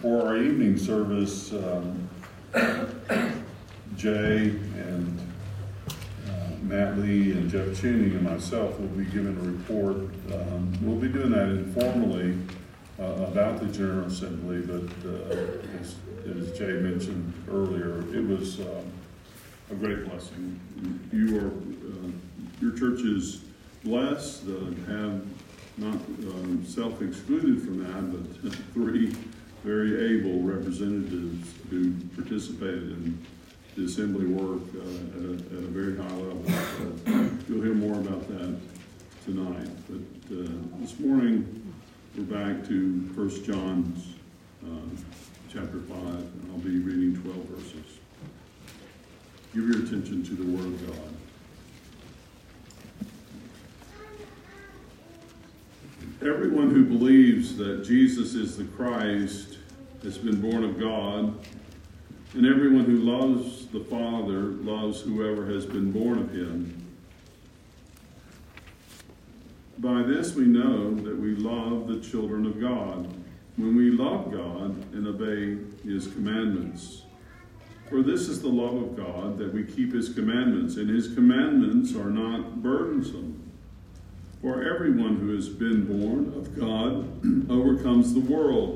For our evening service, um, Jay and uh, Matt Lee and Jeff Cheney and myself will be giving a report. Um, we'll be doing that informally uh, about the General Assembly, but uh, as, as, Jay mentioned earlier, it was um, a great blessing. You are, uh, your church is blessed uh, have not um, self-excluded from that, but three very able representatives who participated in the assembly work uh, at, a, at, a, very high level. So you'll hear more about that tonight. But uh, this morning, we're back to 1 John's uh, chapter 5, and I'll be reading 12 verses. Give your attention to the Word of God. Everyone who believes that Jesus is the Christ has been born of God, and everyone who loves the Father loves whoever has been born of him. By this we know that we love the children of God, when we love God and obey his commandments. For this is the love of God, that we keep his commandments, and his commandments are not burdensome. For everyone who has been born of God overcomes the world.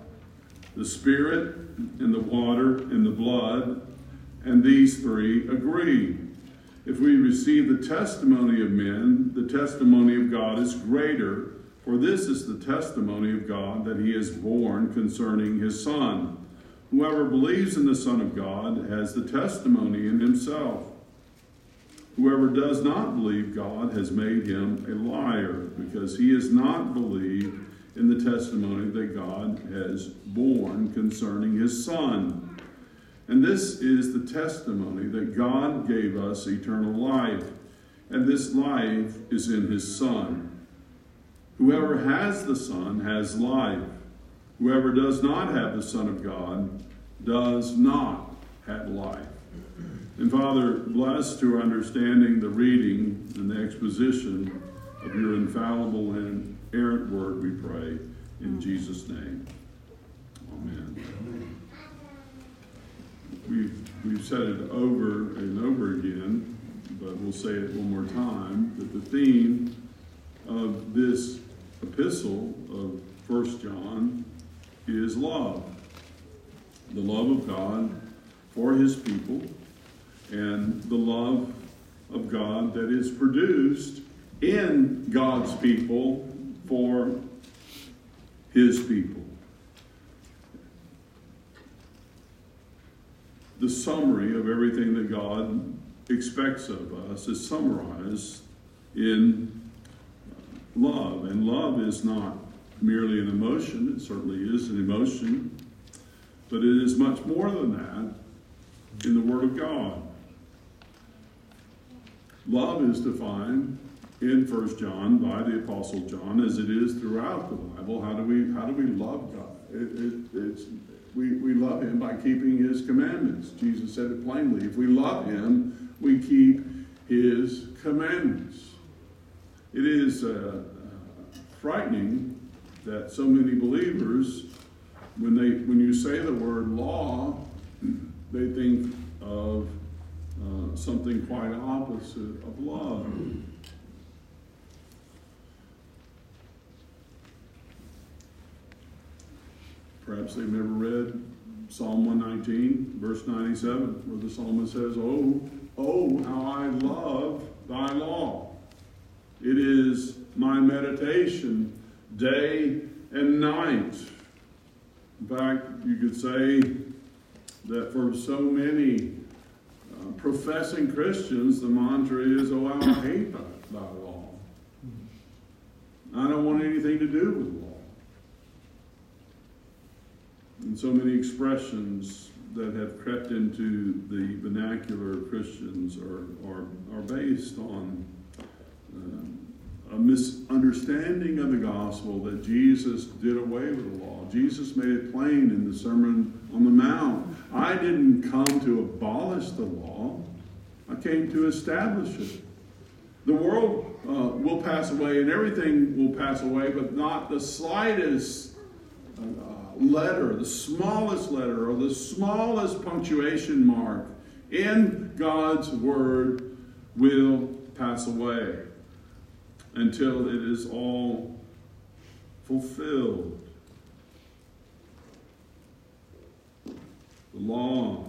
the Spirit, and the water, and the blood, and these three agree. If we receive the testimony of men, the testimony of God is greater, for this is the testimony of God that he is born concerning his Son. Whoever believes in the Son of God has the testimony in himself. Whoever does not believe God has made him a liar, because he has not believed in the testimony that God has borne concerning his Son. And this is the testimony that God gave us eternal life, and this life is in his Son. Whoever has the Son has life. Whoever does not have the Son of God does not have life. And Father, bless to our understanding the reading and the exposition of your infallible and errant word, we pray. In Jesus' name. Amen. We've, we've said it over and over again, but we'll say it one more time that the theme of this epistle of First John is love. The love of God for his people and the love of God that is produced in God's people for his people. The summary of everything that God expects of us is summarized in uh, love. And love is not merely an emotion, it certainly is an emotion, but it is much more than that in the Word of God. Love is defined in First John by the Apostle John as it is throughout the Bible. How do we how do we love God? It, it, it's we, we love him by keeping his commandments. Jesus said it plainly. If we love him, we keep his commandments. It is uh, frightening that so many believers, when they when you say the word law, they think of uh, something quite opposite of love. Perhaps they've never read Psalm 119, verse 97, where the psalmist says, Oh, oh, how I love thy law. It is my meditation day and night. In fact, you could say that for so many uh, professing Christians, the mantra is, oh, I hate thy, law. I don't want anything to do with law. And so many expressions that have crept into the vernacular of Christians are, are, are based on uh, a misunderstanding of the gospel that Jesus did away with the law. Jesus made it plain in the Sermon on the Mount. I didn't come to abolish the law, I came to establish it. The world uh, will pass away and everything will pass away, but not the slightest uh, letter, the smallest letter, or the smallest punctuation mark in God's Word will pass away until it is all fulfilled. The law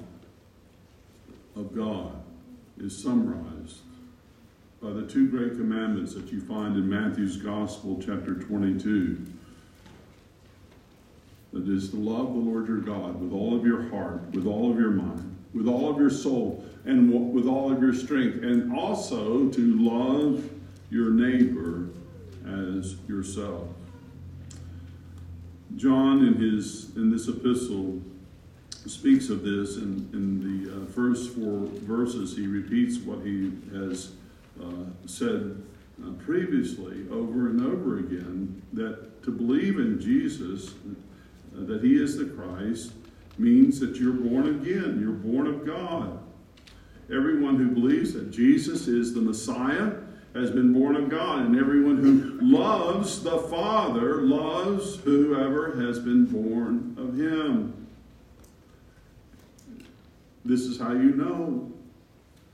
of God is summarized by the two great commandments that you find in Matthew's Gospel, chapter 22. That is to love the Lord your God with all of your heart, with all of your mind, with all of your soul, and with all of your strength, and also to love your neighbor as yourself. John, in his in this epistle, speaks of this in, in the uh, first four verses. He repeats what he has uh, said uh, previously over and over again that to believe in Jesus, that he is the Christ, means that you're born again, you're born of God. Everyone who believes that Jesus is the Messiah has been born of God, and everyone who loves the Father loves whoever has been born of him. This is how you know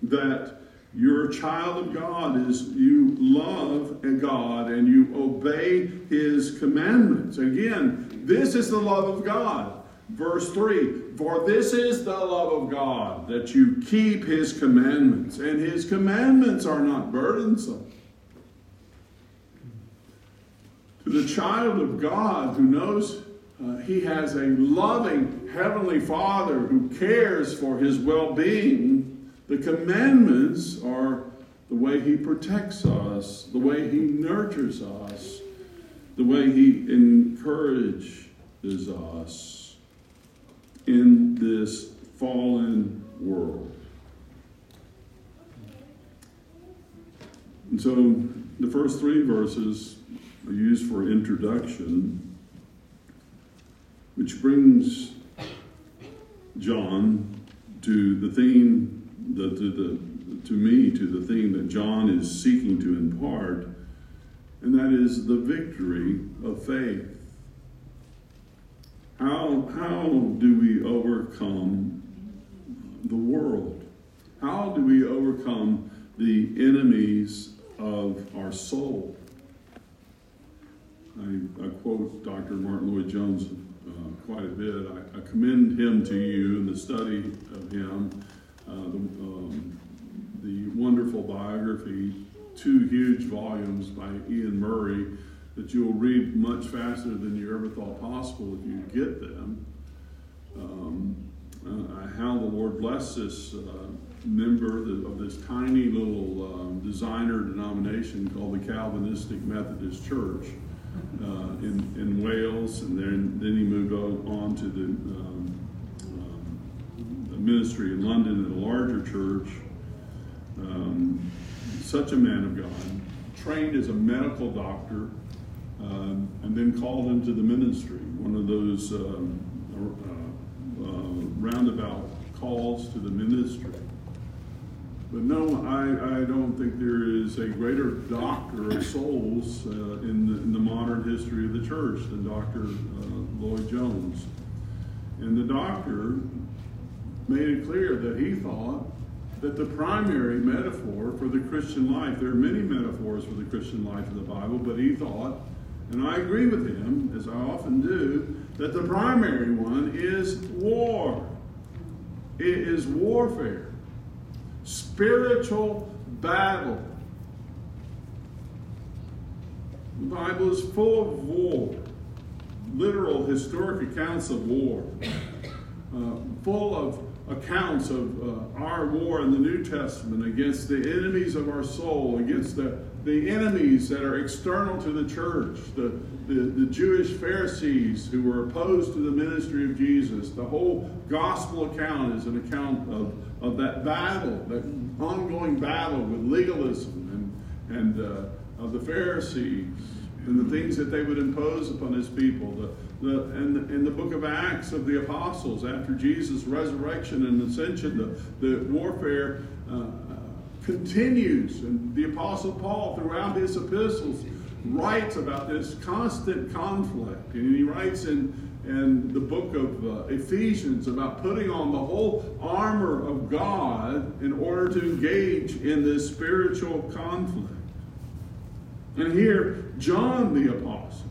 that you're a child of God is you love God and you obey his commandments. Again, this is the love of God. Verse 3 For this is the love of God, that you keep his commandments, and his commandments are not burdensome. To the child of God who knows uh, he has a loving heavenly Father who cares for his well being, the commandments are the way he protects us, the way he nurtures us, the way he encourages us in this fallen world. And so the first three verses are used for introduction, which brings John to the theme, the, to, the, to me, to the thing that John is seeking to impart, and that is the victory of faith. How, how do we overcome the world? How do we overcome the enemies of our soul? I, I quote Dr. Martyn Lloyd-Jones uh, quite a bit. I, I, commend him to you in the study of him, the, um, the wonderful biography, two huge volumes by Iain Murray that you'll read much faster than you ever thought possible if you get them. Um, uh, how the Lord bless this uh, member of this tiny little um, designer denomination called the Calvinistic Methodist Church uh, in, in Wales, and then, then he moved on to the, um, ministry in London at a larger church. Um, such a man of God, trained as a medical doctor, um, and then called into the ministry. One of those um, uh, uh, roundabout calls to the ministry. But no, I, I don't think there is a greater doctor of souls uh, in, the, in, the, modern history of the church than Dr. Uh, Lloyd-Jones. And the doctor made it clear that he thought that the primary metaphor for the Christian life, there are many metaphors for the Christian life in the Bible, but he thought and I agree with him, as I often do, that the primary one is war. It is warfare, spiritual battle. The Bible is full of war, literal historic accounts of war, uh, full of accounts of uh, our war in the New Testament against the enemies of our soul, against the the enemies that are external to the church, the, the, the Jewish Pharisees who were opposed to the ministry of Jesus. The whole gospel account is an account of, of that battle, that ongoing battle with legalism and, and uh, of the Pharisees and the things that they would impose upon his people. The, the, and in the book of Acts of the apostles, after Jesus' resurrection and ascension, the, the warfare uh, continues. And the apostle Paul, throughout his epistles, writes about this constant conflict. And he writes in, in the book of uh, Ephesians about putting on the whole armor of God in order to engage in this spiritual conflict. And here, John the Apostle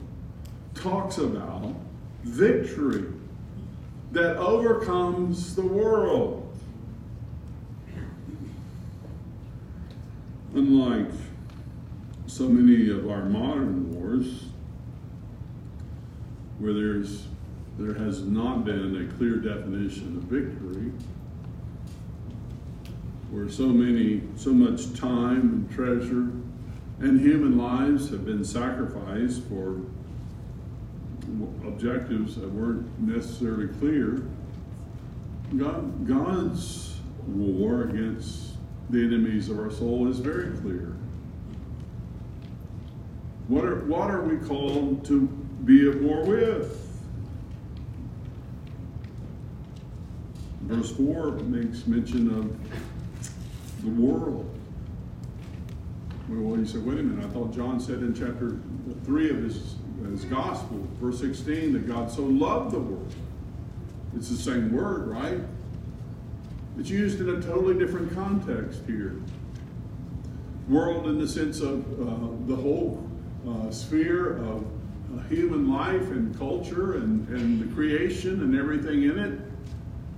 talks about victory that overcomes the world. Unlike so many of our modern wars, where there's there has not been a clear definition of victory, where so many, so much time and treasure and human lives have been sacrificed for objectives that weren't necessarily clear. God, God's war against the enemies of our soul is very clear. What are, what are we called to be at war with? Verse 4 makes mention of the world. Well, you said, wait a minute, I thought John said in chapter 3 of his, his gospel, verse 16, that God so loved the world. It's the same word, right? It's used in a totally different context here. World in the sense of uh, the whole uh, sphere of uh, human life and culture and, and the creation and everything in it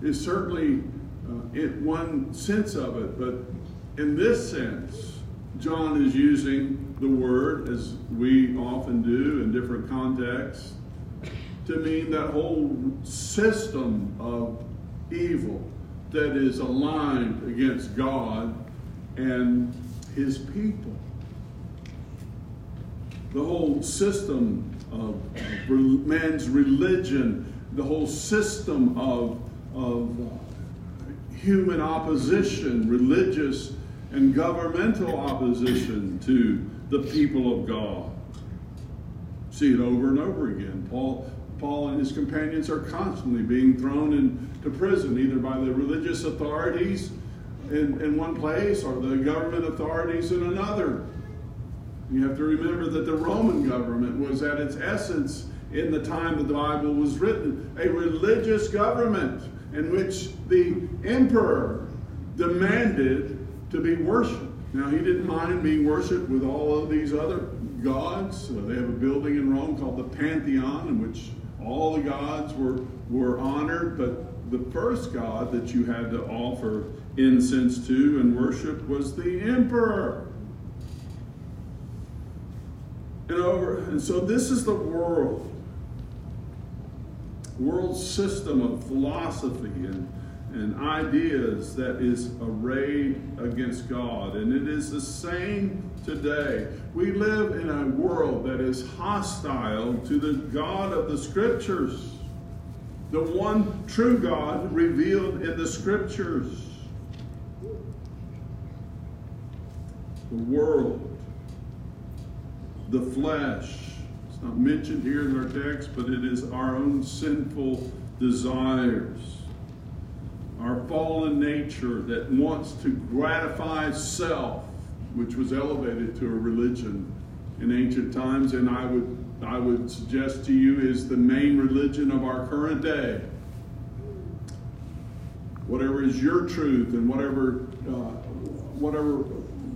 is certainly uh, one sense of it, but in this sense, John is using the word, as we often do in different contexts, to mean that whole system of evil that is aligned against God and his people. The whole system of man's religion, the whole system of, of human opposition, religious and governmental opposition to the people of God. See it over and over again. Paul, Paul and his companions are constantly being thrown into prison, either by the religious authorities in, in one place or the government authorities in another. You have to remember that the Roman government was at its essence in the time that the Bible was written, a religious government in which the emperor demanded to be worshiped. Now, he didn't mind being worshiped with all of these other gods. Uh, they have a building in Rome called the Pantheon, in which all the gods were, were honored, but the first god that you had to offer incense to and worship was the emperor. And over and so this is the world. World system of philosophy and and ideas that is arrayed against God. And it is the same today. We live in a world that is hostile to the God of the Scriptures, the one true God revealed in the Scriptures. The world, the flesh, it's not mentioned here in our text, but it is our own sinful desires our fallen nature that wants to gratify self, which was elevated to a religion in ancient times, and I would I would suggest to you is the main religion of our current day. Whatever is your truth and whatever uh, whatever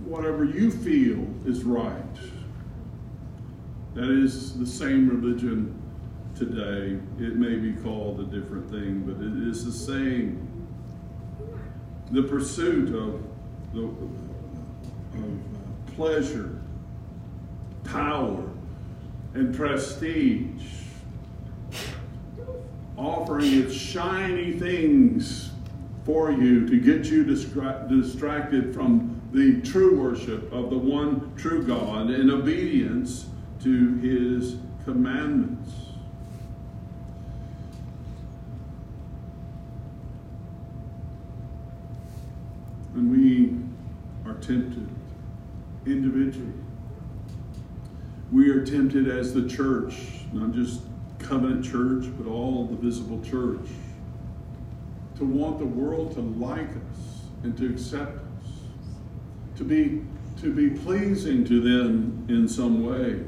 whatever you feel is right. That is the same religion today. It may be called a different thing, but it is the same the pursuit of, the, of pleasure, power, and prestige, offering its shiny things for you to get you distra- distracted from the true worship of the one true God in obedience to his commandments. And we are tempted individually. We are tempted as the church, not just covenant church, but all the visible church, to want the world to like us and to accept us, to be, to be pleasing to them in some way.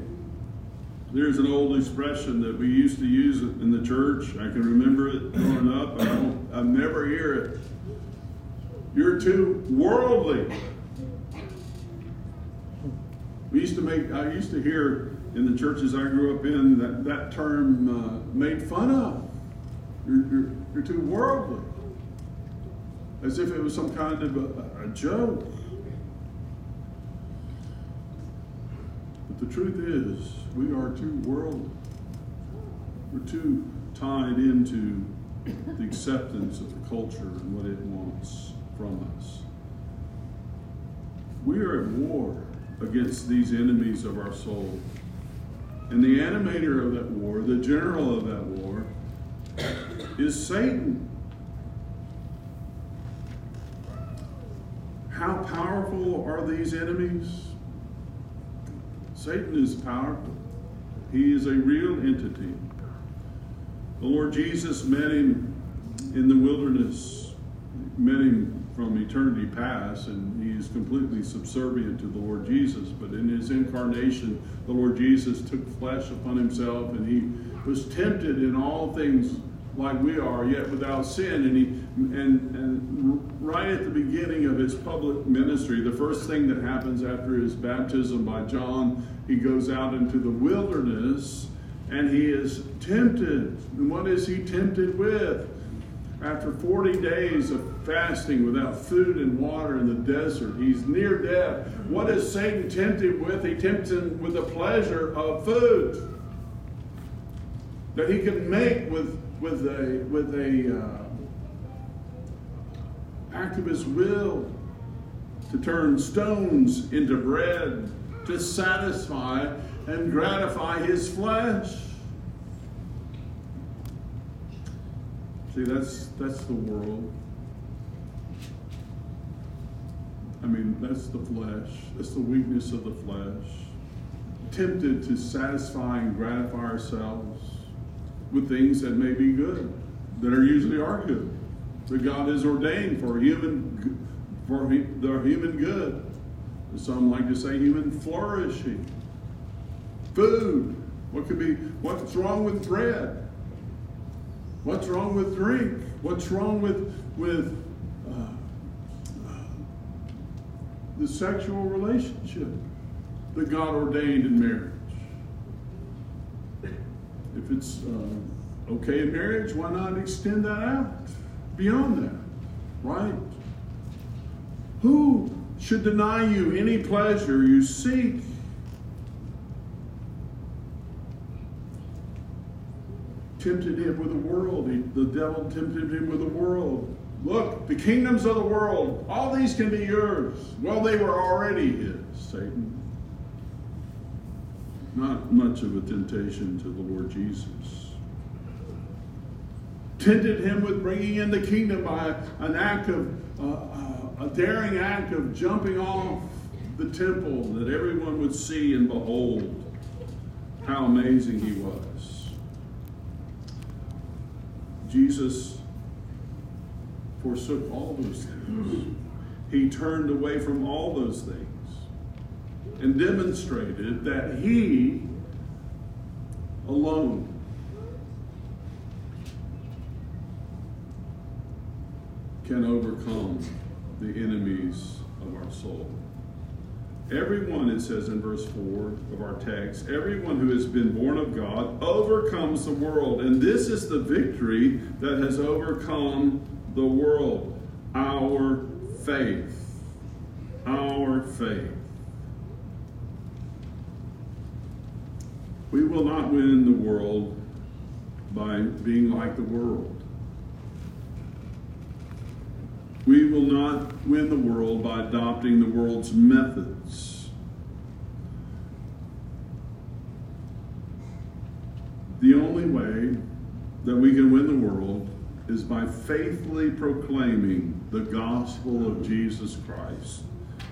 There's an old expression that we used to use in the church. I can remember it growing up. I I never hear it. You're too worldly. We used to make, I used to hear in the churches I grew up in that, that term uh, made fun of. You're, you're, you're, too worldly. As if it was some kind of a, a joke. But the truth is, we are too worldly. We're too tied into the acceptance of the culture and what it wants from us. We are at war against these enemies of our soul. And the animator of that war, the general of that war, is Satan. How powerful are these enemies? Satan is powerful. He is a real entity. The Lord Jesus met him in the wilderness, met him from eternity past, and he is completely subservient to the Lord Jesus. But in his incarnation, the Lord Jesus took flesh upon himself, and he was tempted in all things like we are, yet without sin. And he and and right at the beginning of his public ministry, the first thing that happens after his baptism by John, he goes out into the wilderness and he is tempted. And what is he tempted with? After 40 days of fasting without food and water in the desert, he's near death. What does Satan tempt him with? He tempts him with the pleasure of food that he can make with, with a, with a uh, act of his will to turn stones into bread, to satisfy and gratify his flesh. See, that's that's the world. I mean, that's the flesh. That's the weakness of the flesh. Tempted to satisfy and gratify ourselves with things that may be good, that are usually are good, that God has ordained for human for the human good. Some like to say human flourishing. Food. What could be? What's wrong with bread? What's wrong with drink? What's wrong with, with uh, the sexual relationship that God ordained in marriage? If it's uh, okay in marriage, why not extend that out beyond that? Right? Who should deny you any pleasure you seek tempted him with the world. He, the devil tempted him with the world. Look, the kingdoms of the world, all these can be yours. Well, they were already his, Satan. Not much of a temptation to the Lord Jesus. Tempted him with bringing in the kingdom by an act of, uh, uh, a daring act of jumping off the temple that everyone would see and behold how amazing he was. Jesus forsook all those things. He turned away from all those things and demonstrated that he alone can overcome the enemies of our soul. Everyone, it says in verse 4 of our text, everyone who has been born of God overcomes the world. And this is the victory that has overcome the world our faith. Our faith. We will not win the world by being like the world. We will not win the world by adopting the world's methods. The only way that we can win the world is by faithfully proclaiming the gospel of Jesus Christ,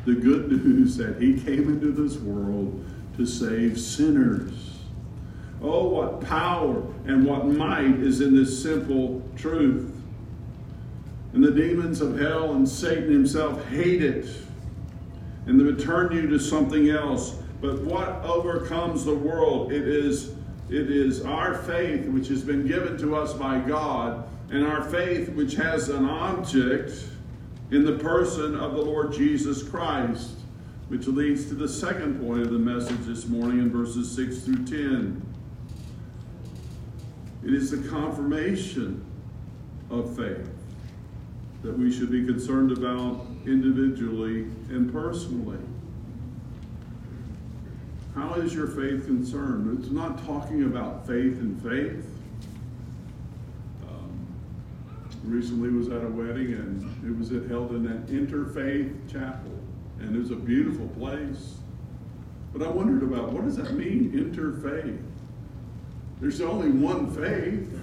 the good news that He came into this world to save sinners. Oh, what power and what might is in this simple truth. And the demons of hell and Satan himself hate it. And they would turn you to something else. But what overcomes the world? It is, it is our faith which has been given to us by God, and our faith which has an object in the person of the Lord Jesus Christ, which leads to the second point of the message this morning in verses 6 through 10. It is the confirmation of faith that we should be concerned about individually and personally. How is your faith concerned? It's not talking about faith and faith. Um, recently was at a wedding and it was held in an interfaith chapel and it was a beautiful place. But I wondered about what does that mean, interfaith? There's only one faith.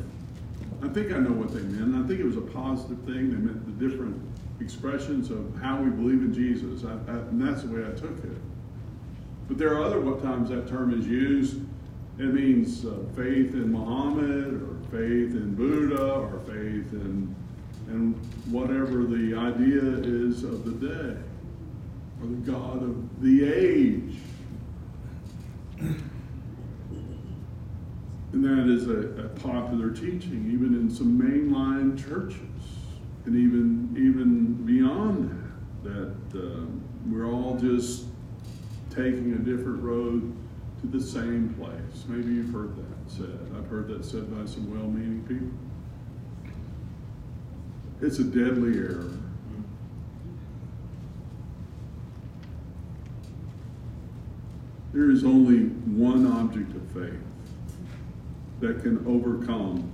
I think I know what they meant. I think it was a positive thing. They meant the different expressions of how we believe in Jesus. I, I, and that's the way I took it. But there are other times that term is used. It means uh, faith in Muhammad or faith in Buddha or faith in, in whatever the idea is of the day or the God of the age. And that is a, a, popular teaching, even in some mainline churches, and even even beyond that. That uh, we're all just taking a different road to the same place. Maybe you've heard that said. I've heard that said by some well-meaning people. It's a deadly error. There is only one object of faith that can overcome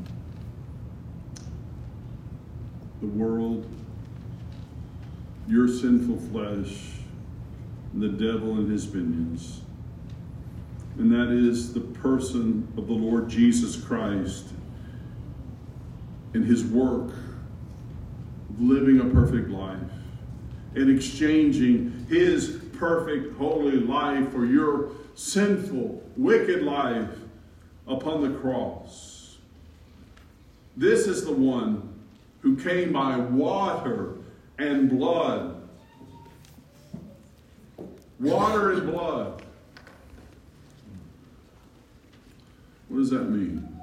the world, your sinful flesh, the devil and his minions. And that is the person of the Lord Jesus Christ and his work of living a perfect life and exchanging his perfect, holy life for your sinful, wicked life upon the cross. This is the one who came by water and blood. Water and blood. What does that mean?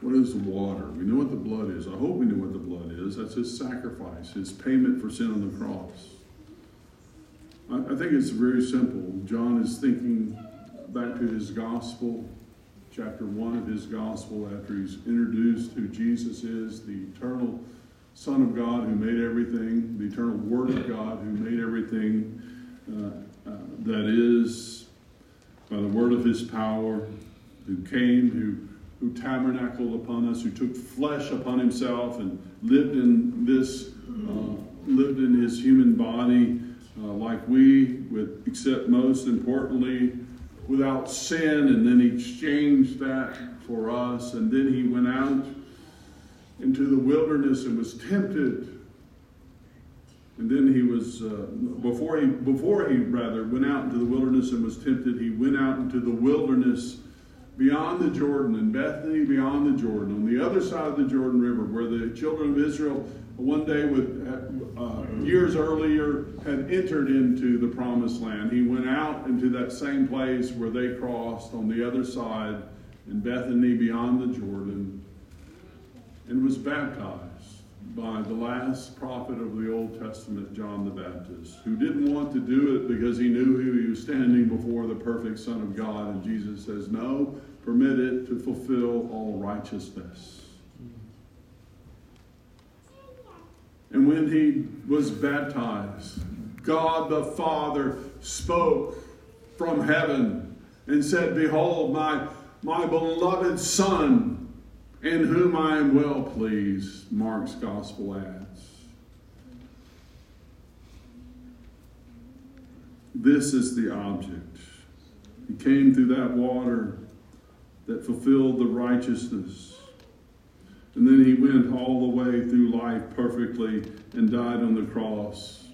What is water? We know what the blood is. I hope we know what the blood is. That's his sacrifice, his payment for sin on the cross. I, I think it's very simple. John is thinking back to his gospel chapter 1 of his gospel after he's introduced who Jesus is, the eternal Son of God who made everything, the eternal Word of God who made everything uh, uh, that is, by the word of his power, who came, who who tabernacled upon us, who took flesh upon himself and lived in this, uh, lived in his human body uh, like we, with except most importantly, without sin, and then he exchanged that for us. And then he went out into the wilderness and was tempted. And then he was uh, before he before he rather went out into the wilderness and was tempted. He went out into the wilderness beyond the Jordan, in Bethany beyond the Jordan, on the other side of the Jordan River, where the children of Israel one day with uh, years earlier had entered into the promised land. He went out into that same place where they crossed on the other side in Bethany beyond the Jordan and was baptized by the last prophet of the Old Testament, John the Baptist, who didn't want to do it because he knew he was standing before the perfect Son of God. And Jesus says, No, permit it to fulfill all righteousness. And when he was baptized, God the Father spoke from heaven and said, Behold, my, my beloved Son, in whom I am well pleased, Mark's gospel adds. This is the object. He came through that water that fulfilled the righteousness. And then he went all the way through life perfectly and died on the cross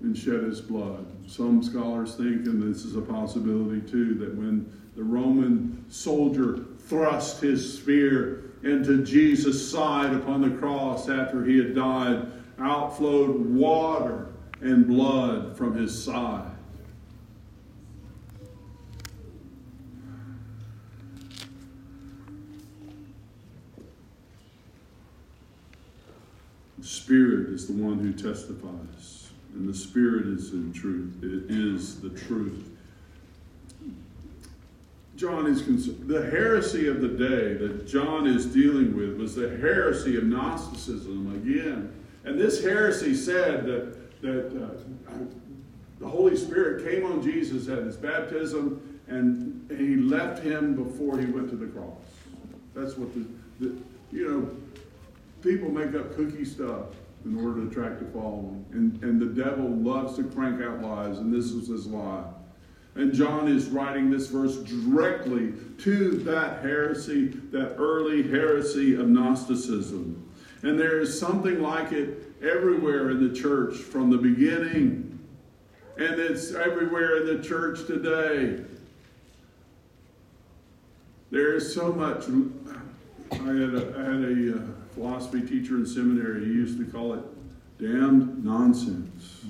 and shed his blood. Some scholars think, and this is a possibility too, that when the Roman soldier thrust his spear into Jesus' side upon the cross after he had died, outflowed water and blood from his side. The Spirit is the one who testifies, and the Spirit is in truth. It is the truth. John is concerned. The heresy of the day that John is dealing with was the heresy of Gnosticism again. And this heresy said that, that uh, the Holy Spirit came on Jesus at his baptism and he left him before he went to the cross. That's what the, the you know, people make up cookie stuff in order to attract a following. And, and the devil loves to crank out lies, and this was his lie. And John is writing this verse directly to that heresy, that early heresy of Gnosticism. And there is something like it everywhere in the church from the beginning. And it's everywhere in the church today. There is so much. I had a, I had a uh, philosophy teacher in seminary. He used to call it damned nonsense.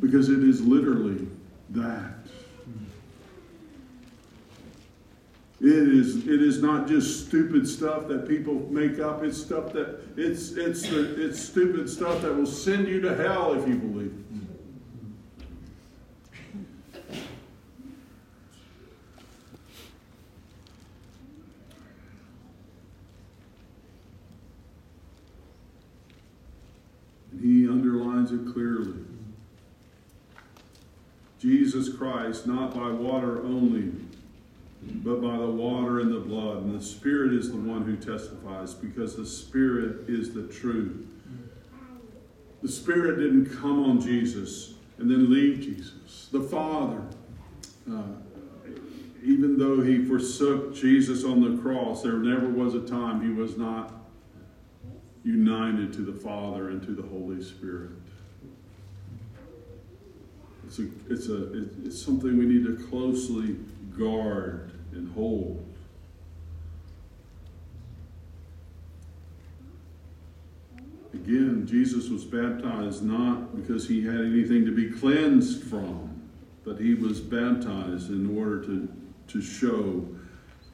Because it is literally that. It is, it is not just stupid stuff that people make up. It's stuff that it's it's the, it's stupid stuff that will send you to hell if you believe it. He underlines it clearly. Jesus Christ, not by water only, but by the water and the blood. And the Spirit is the one who testifies because the Spirit is the truth. The Spirit didn't come on Jesus and then leave Jesus. The Father, uh, even though he forsook Jesus on the cross, there never was a time he was not united to the Father and to the Holy Spirit. It's, a, it's, a, it's something we need to closely guard and hold. Again, Jesus was baptized not because he had anything to be cleansed from, but he was baptized in order to, to show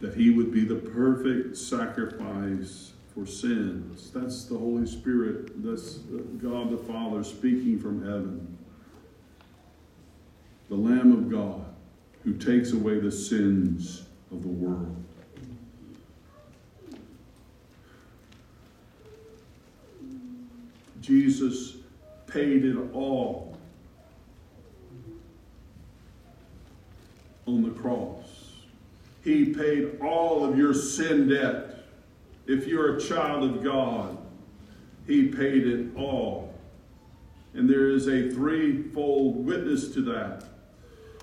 that he would be the perfect sacrifice for sins. That's the Holy Spirit. That's God the Father speaking from heaven. The Lamb of God who takes away the sins of the world. Jesus paid it all on the cross. He paid all of your sin debt. If you're a child of God, He paid it all. And there is a threefold witness to that.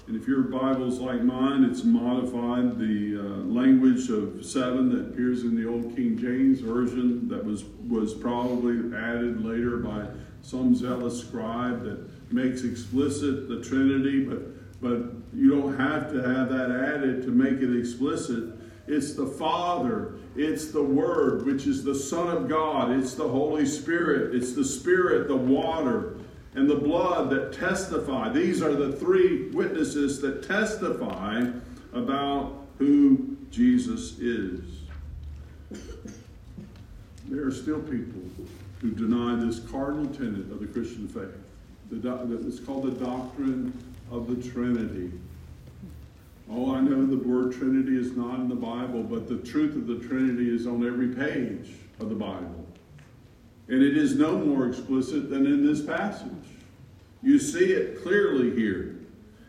And if your Bible's like mine, it's modified the uh, language of seven that appears in the Old King James Version that was, was probably added later by some zealous scribe that makes explicit the Trinity, but, but you don't have to have that added to make it explicit. It's the Father, it's the Word, which is the Son of God, it's the Holy Spirit, it's the Spirit, the water, and the blood that testify. These are the three witnesses that testify about who Jesus is. There are still people who deny this cardinal tenet of the Christian faith. It's called the doctrine of the Trinity. Oh, I know the word Trinity is not in the Bible, but the truth of the Trinity is on every page of the Bible. And it is no more explicit than in this passage. You see it clearly here.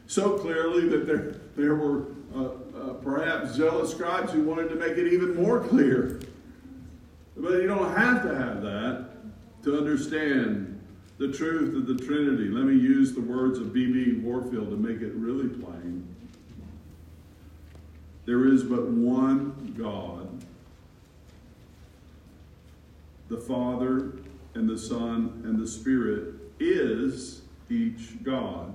So clearly that there, there were uh, uh, perhaps zealous scribes who wanted to make it even more clear. But you don't have to have that to understand the truth of the Trinity. Let me use the words of B.B. Warfield to make it really plain. There is but one God, the Father and the Son and the Spirit is each God.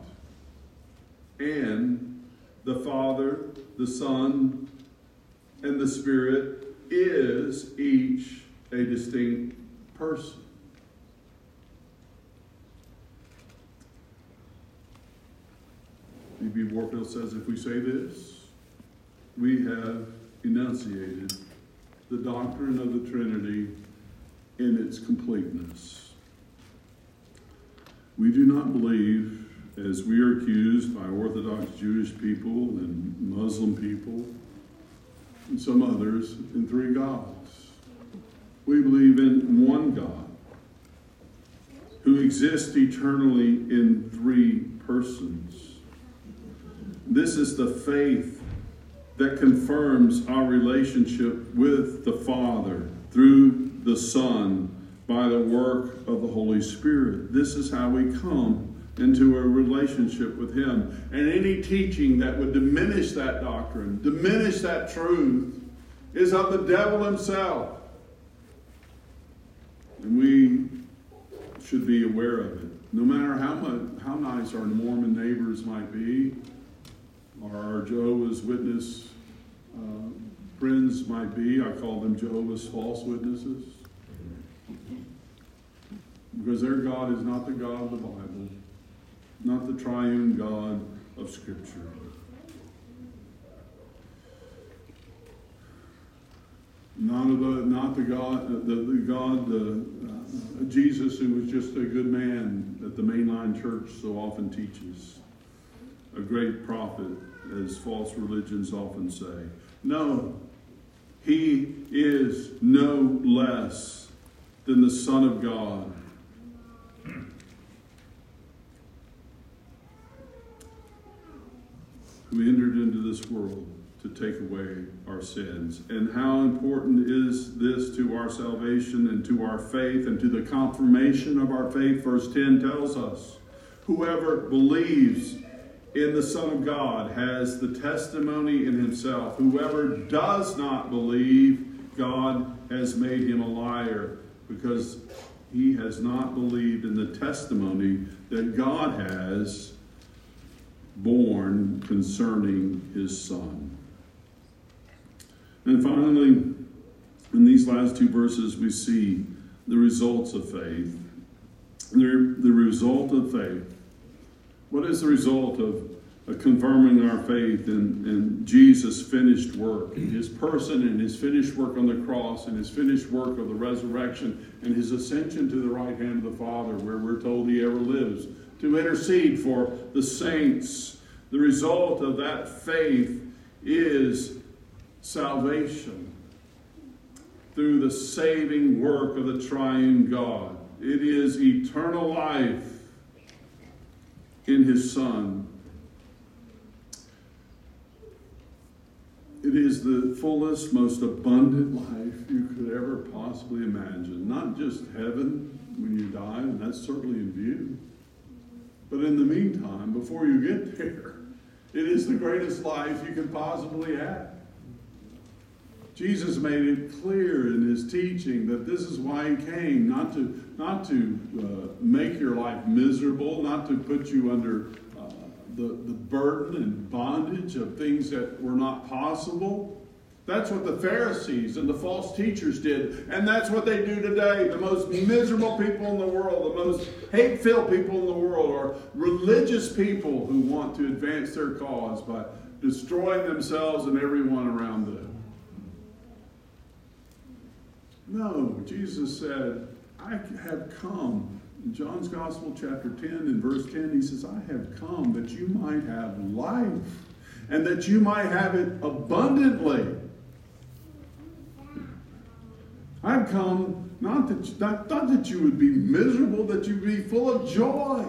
And the Father, the Son, and the Spirit is each a distinct person. B.B. Warfield says if we say this, we have enunciated the doctrine of the Trinity in its completeness. We do not believe, as we are accused by Orthodox Jewish people and Muslim people and some others, in three gods. We believe in one God who exists eternally in three persons. This is the faith that confirms our relationship with the Father through the Son by the work of the Holy Spirit. This is how we come into a relationship with Him. And any teaching that would diminish that doctrine, diminish that truth, is of the devil himself. And we should be aware of it. No matter how much, how nice our Mormon neighbors might be, or our Jehovah's Witness uh, friends might be, I call them Jehovah's false witnesses. Because their God is not the God of the Bible, not the triune God of Scripture. Not, the, not the God, the, the God, the, uh, Jesus, who was just a good man that the mainline church so often teaches, a great prophet, as false religions often say. No, he is no less than the Son of God. Who entered into this world to take away our sins. And how important is this to our salvation and to our faith and to the confirmation of our faith? Verse 10 tells us whoever believes in the Son of God has the testimony in himself. Whoever does not believe, God has made him a liar because he has not believed in the testimony that God has borne concerning his Son. And finally, in these last two verses, we see the results of faith. The, the result of faith. What is the result of confirming our faith in, in Jesus' finished work, his person and his finished work on the cross and his finished work of the resurrection and his ascension to the right hand of the Father, where we're told he ever lives, to intercede for the saints. The result of that faith is salvation through the saving work of the triune God. It is eternal life in his Son. It is the fullest, most abundant life you could ever possibly imagine. Not just heaven when you die, and that's certainly in view, but in the meantime, before you get there, it is the greatest life you can possibly have. Jesus made it clear in his teaching that this is why he came, not to, not to uh, make your life miserable, not to put you under uh, the, the burden and bondage of things that were not possible. That's what the Pharisees and the false teachers did. And that's what they do today. The most miserable people in the world, the most hate filled people in the world, are religious people who want to advance their cause by destroying themselves and everyone around them. No, Jesus said, I have come. In John's Gospel, chapter 10, in verse 10, he says, I have come that you might have life and that you might have it abundantly. I've come not that, not, not that you would be miserable, that you would be full of joy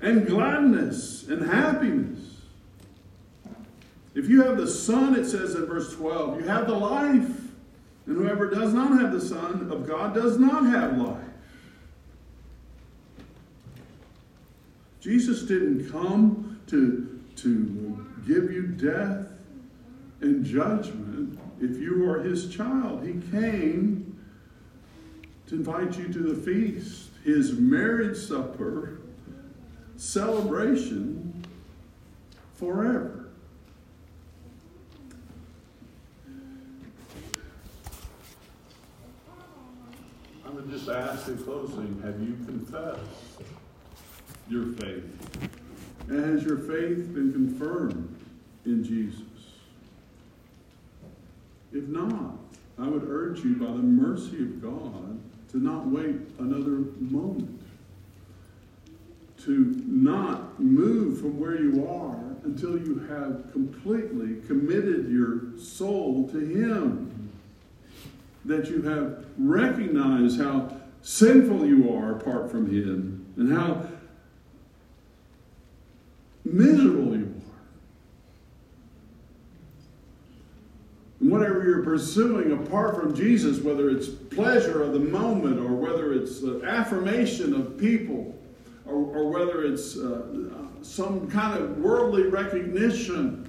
and gladness and happiness. If you have the Son, it says in verse 12, you have the life. And whoever does not have the Son of God does not have life. Jesus didn't come to, to give you death and judgment if you are his child. He came to invite you to the feast, his marriage supper, celebration forever. Just ask in closing have you confessed your faith? And has your faith been confirmed in Jesus? If not, I would urge you by the mercy of God to not wait another moment, to not move from where you are until you have completely committed your soul to Him. That you have recognized how sinful you are apart from Him and how miserable you are. And whatever you're pursuing apart from Jesus, whether it's pleasure of the moment or whether it's uh, affirmation of people or, or whether it's uh, some kind of worldly recognition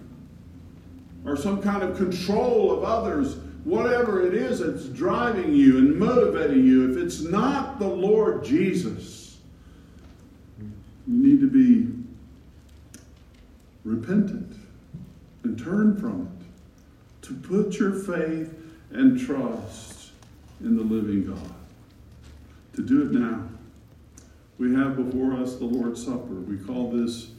or some kind of control of others, whatever it is that's driving you and motivating you, if it's not the Lord Jesus, you need to be repentant and turn from it to put your faith and trust in the living God. To do it now. We have before us the Lord's Supper. We call this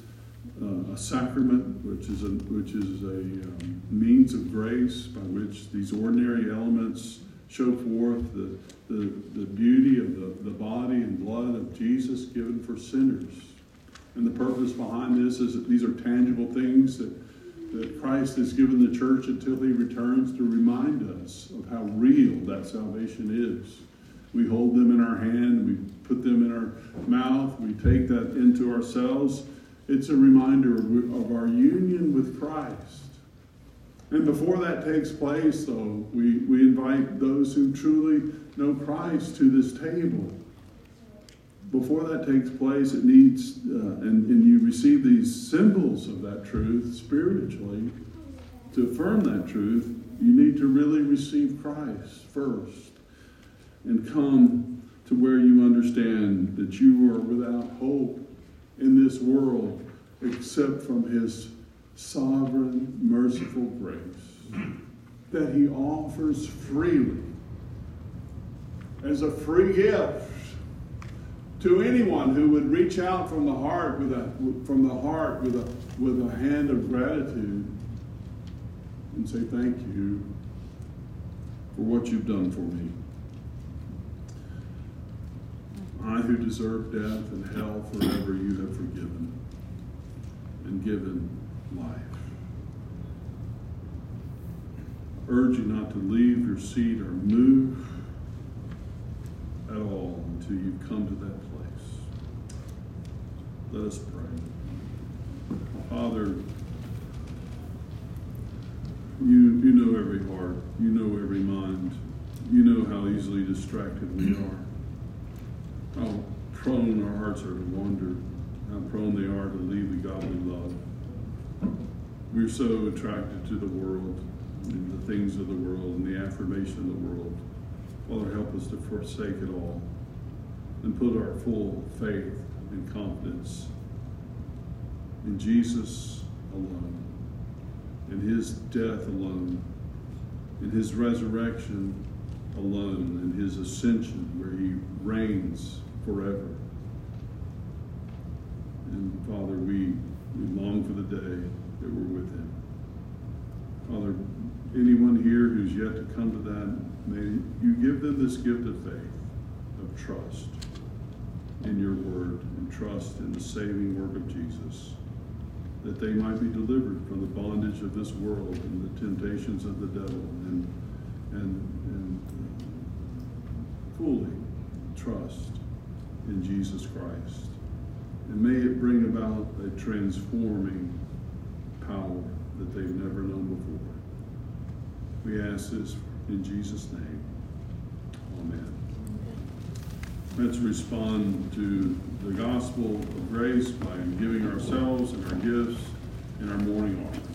uh, a sacrament, which is a, which is a um, means of grace by which these ordinary elements show forth the, the, the beauty of the, the body and blood of Jesus given for sinners. And the purpose behind this is that these are tangible things that that Christ has given the church until he returns to remind us of how real that salvation is. We hold them in our hand, we put them in our mouth, we take that into ourselves. It's a reminder of our union with Christ. And before that takes place, though, we, we invite those who truly know Christ to this table. Before that takes place, it needs, uh, and, and you receive these symbols of that truth spiritually, to affirm that truth, you need to really receive Christ first and come to where you understand that you are without hope in this world except from His sovereign, merciful grace that He offers freely as a free gift to anyone who would reach out from the heart with a from the heart with a with a hand of gratitude and say thank you for what you've done for me. I who deserve death and hell forever you have forgiven and given life. Urge you not to leave your seat or move at all until you've come to that place. let us pray. Father, you, you know every heart, you know every mind, you know how easily distracted we are, how prone our hearts are to wander, how prone they are to leave the God we love. We're so attracted to the world and the things of the world and the affirmation of the world. Father, help us to forsake it all and put our full faith and confidence in Jesus alone, in his death alone, in his resurrection alone, in his ascension where he reigns forever. And Father, we, we long for the day that we're with him. Father, anyone here who's yet to come to that, may you give them this gift of faith, of trust in your word and trust in the saving work of Jesus, that they might be delivered from the bondage of this world and the temptations of the devil and, and, and fully trust in Jesus Christ. And may it bring about a transforming power that they've never known before. We ask this in Jesus' name. Amen. Let's respond to the gospel of grace by giving ourselves and our gifts in our morning offering.